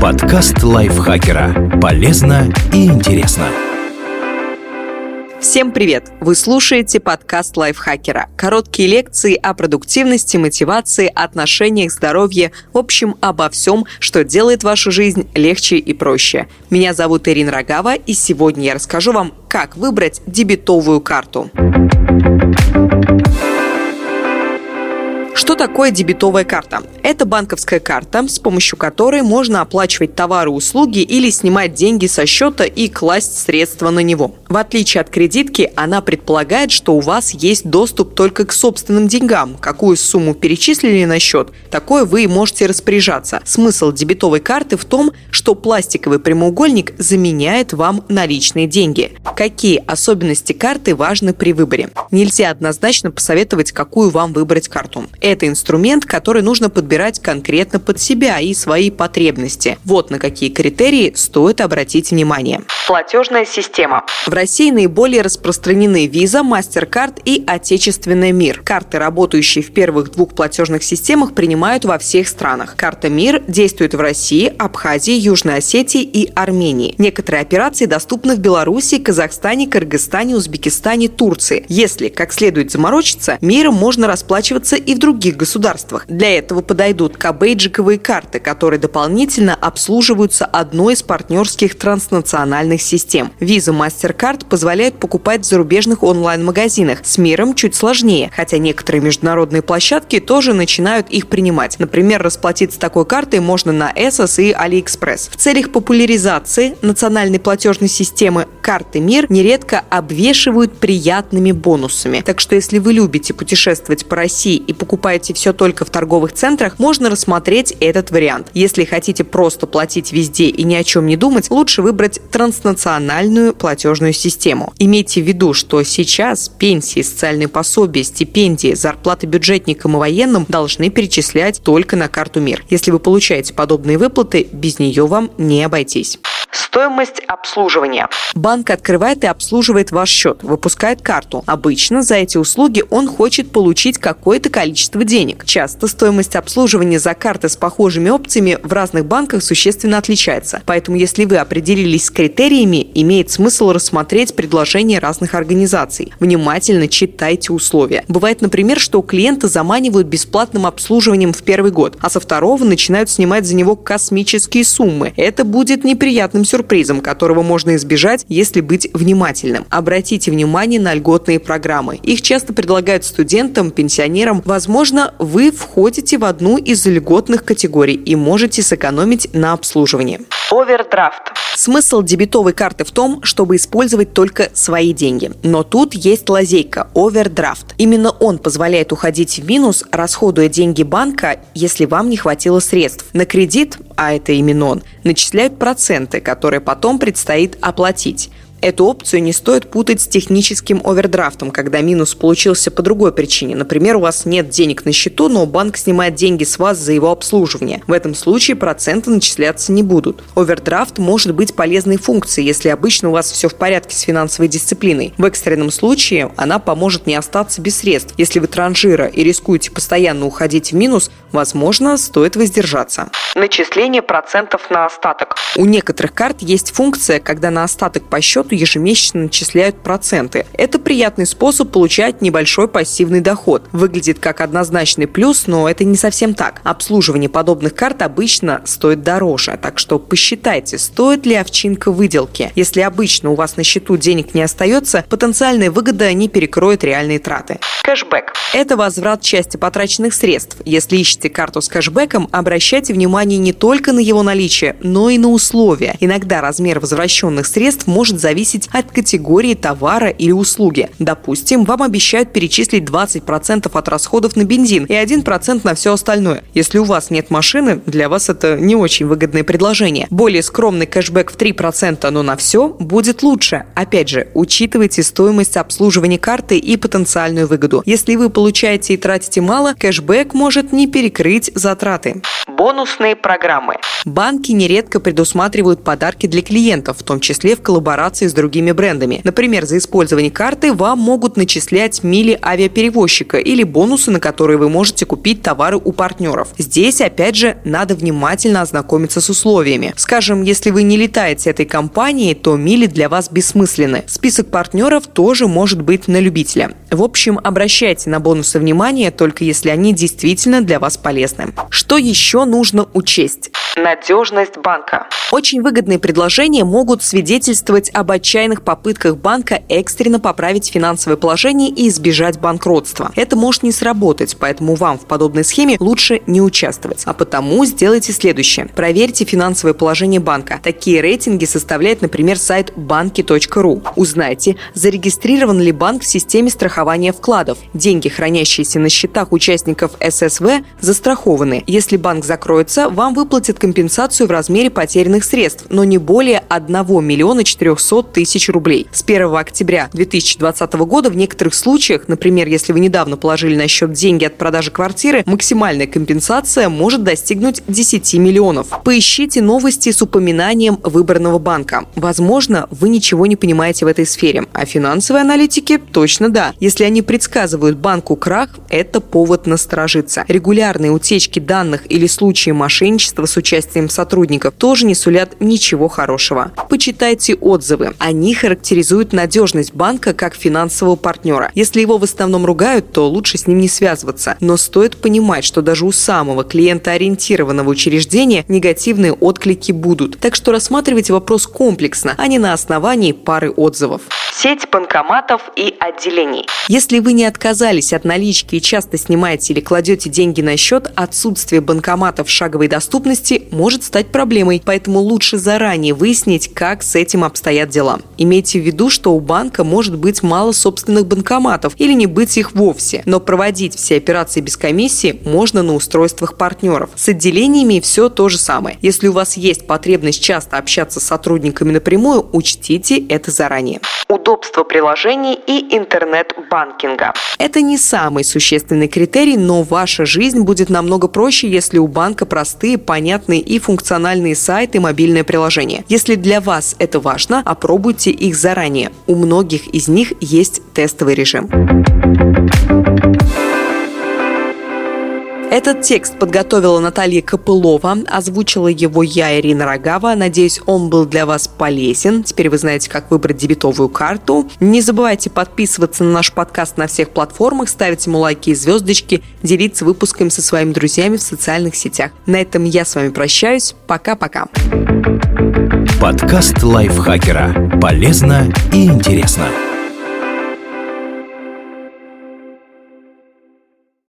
Подкаст лайфхакера. Полезно и интересно. Всем привет! Вы слушаете подкаст лайфхакера. Короткие лекции о продуктивности, мотивации, отношениях, здоровье, в общем, обо всем, что делает вашу жизнь легче и проще. Меня зовут Ирина Рогава, и сегодня я расскажу вам, как выбрать дебетовую карту. Что такое дебетовая карта? Это банковская карта, с помощью которой можно оплачивать товары услуги или снимать деньги со счета и класть средства на него. В отличие от кредитки, она предполагает, что у вас есть доступ только к собственным деньгам. Какую сумму перечислили на счет, такое вы можете распоряжаться. Смысл дебетовой карты в том, что пластиковый прямоугольник заменяет вам наличные деньги. Какие особенности карты важны при выборе? Нельзя однозначно посоветовать, какую вам выбрать карту. Это инструмент, который нужно подбирать конкретно под себя и свои потребности. Вот на какие критерии стоит обратить внимание. Платежная система. В России наиболее распространены Visa, MasterCard и отечественная МИР. Карты, работающие в первых двух платежных системах, принимают во всех странах. Карта МИР действует в России, Абхазии, Южной Осетии и Армении. Некоторые операции доступны в Беларуси, Казахстане, Кыргызстане, Узбекистане, Турции. Если как следует заморочиться, МИРом можно расплачиваться и в других других государствах. Для этого подойдут кабейджиковые карты, которые дополнительно обслуживаются одной из партнерских транснациональных систем. Visa MasterCard позволяет покупать в зарубежных онлайн-магазинах. С миром чуть сложнее, хотя некоторые международные площадки тоже начинают их принимать. Например, расплатиться такой картой можно на Эсос и AliExpress. В целях популяризации национальной платежной системы карты МИР нередко обвешивают приятными бонусами. Так что если вы любите путешествовать по России и покупать покупаете все только в торговых центрах, можно рассмотреть этот вариант. Если хотите просто платить везде и ни о чем не думать, лучше выбрать транснациональную платежную систему. Имейте в виду, что сейчас пенсии, социальные пособия, стипендии, зарплаты бюджетникам и военным должны перечислять только на карту МИР. Если вы получаете подобные выплаты, без нее вам не обойтись. Стоимость обслуживания. Банк открывает и обслуживает ваш счет, выпускает карту. Обычно за эти услуги он хочет получить какое-то количество денег. Часто стоимость обслуживания за карты с похожими опциями в разных банках существенно отличается. Поэтому, если вы определились с критериями, имеет смысл рассмотреть предложения разных организаций. Внимательно читайте условия. Бывает, например, что клиента заманивают бесплатным обслуживанием в первый год, а со второго начинают снимать за него космические суммы. Это будет неприятным сюрпризом, которого можно избежать, если быть внимательным. Обратите внимание на льготные программы. Их часто предлагают студентам, пенсионерам. Возможно, вы входите в одну из льготных категорий и можете сэкономить на обслуживании. Овердрафт. Смысл дебетовой карты в том, чтобы использовать только свои деньги. Но тут есть лазейка – овердрафт. Именно он позволяет уходить в минус, расходуя деньги банка, если вам не хватило средств. На кредит, а это именно он, начисляют проценты, которые потом предстоит оплатить. Эту опцию не стоит путать с техническим овердрафтом, когда минус получился по другой причине. Например, у вас нет денег на счету, но банк снимает деньги с вас за его обслуживание. В этом случае проценты начисляться не будут. Овердрафт может быть полезной функцией, если обычно у вас все в порядке с финансовой дисциплиной. В экстренном случае она поможет не остаться без средств. Если вы транжира и рискуете постоянно уходить в минус, возможно, стоит воздержаться. Начисление процентов на остаток. У некоторых карт есть функция, когда на остаток по счету счету ежемесячно начисляют проценты. Это приятный способ получать небольшой пассивный доход. Выглядит как однозначный плюс, но это не совсем так. Обслуживание подобных карт обычно стоит дороже, так что посчитайте, стоит ли овчинка выделки. Если обычно у вас на счету денег не остается, потенциальная выгода не перекроет реальные траты. Кэшбэк. Это возврат части потраченных средств. Если ищете карту с кэшбэком, обращайте внимание не только на его наличие, но и на условия. Иногда размер возвращенных средств может зависеть зависеть от категории товара или услуги. Допустим, вам обещают перечислить 20% от расходов на бензин и 1% на все остальное. Если у вас нет машины, для вас это не очень выгодное предложение. Более скромный кэшбэк в 3%, но на все будет лучше. Опять же, учитывайте стоимость обслуживания карты и потенциальную выгоду. Если вы получаете и тратите мало, кэшбэк может не перекрыть затраты. Бонусные программы. Банки нередко предусматривают подарки для клиентов, в том числе в коллаборации с другими брендами. Например, за использование карты вам могут начислять мили авиаперевозчика или бонусы, на которые вы можете купить товары у партнеров. Здесь, опять же, надо внимательно ознакомиться с условиями. Скажем, если вы не летаете этой компанией, то мили для вас бессмысленны. Список партнеров тоже может быть на любителя. В общем, обращайте на бонусы внимание, только если они действительно для вас полезны. Что еще нужно учесть? Надежность банка. Очень выгодные предложения могут свидетельствовать об отчаянных попытках банка экстренно поправить финансовое положение и избежать банкротства. Это может не сработать, поэтому вам в подобной схеме лучше не участвовать. А потому сделайте следующее. Проверьте финансовое положение банка. Такие рейтинги составляет, например, сайт банки.ру. Узнайте, зарегистрирован ли банк в системе страхования вкладов. Деньги, хранящиеся на счетах участников ССВ, застрахованы. Если банк закроется, вам выплатят компенсацию в размере потерянных средств, но не более 1 миллиона 400 тысяч рублей. С 1 октября 2020 года в некоторых случаях, например, если вы недавно положили на счет деньги от продажи квартиры, максимальная компенсация может достигнуть 10 миллионов. Поищите новости с упоминанием выбранного банка. Возможно, вы ничего не понимаете в этой сфере, а финансовые аналитики точно да. Если они предсказывают банку крах, это повод насторожиться. Регулярные утечки данных или случаи мошенничества с участием сотрудников тоже не сулят ничего хорошего. Почитайте отзывы. Они характеризуют надежность банка как финансового партнера. Если его в основном ругают, то лучше с ним не связываться. Но стоит понимать, что даже у самого клиентоориентированного учреждения негативные отклики будут. Так что рассматривайте вопрос комплексно, а не на основании пары отзывов сеть банкоматов и отделений. Если вы не отказались от налички и часто снимаете или кладете деньги на счет, отсутствие банкоматов шаговой доступности может стать проблемой, поэтому лучше заранее выяснить, как с этим обстоят дела. Имейте в виду, что у банка может быть мало собственных банкоматов или не быть их вовсе, но проводить все операции без комиссии можно на устройствах партнеров. С отделениями все то же самое. Если у вас есть потребность часто общаться с сотрудниками напрямую, учтите это заранее удобство приложений и интернет-банкинга. Это не самый существенный критерий, но ваша жизнь будет намного проще, если у банка простые, понятные и функциональные сайты и мобильное приложение. Если для вас это важно, опробуйте их заранее. У многих из них есть тестовый режим. Этот текст подготовила Наталья Копылова, озвучила его я, Ирина Рогава. Надеюсь, он был для вас полезен. Теперь вы знаете, как выбрать дебетовую карту. Не забывайте подписываться на наш подкаст на всех платформах, ставить ему лайки и звездочки, делиться выпусками со своими друзьями в социальных сетях. На этом я с вами прощаюсь. Пока-пока. Подкаст лайфхакера. Полезно и интересно.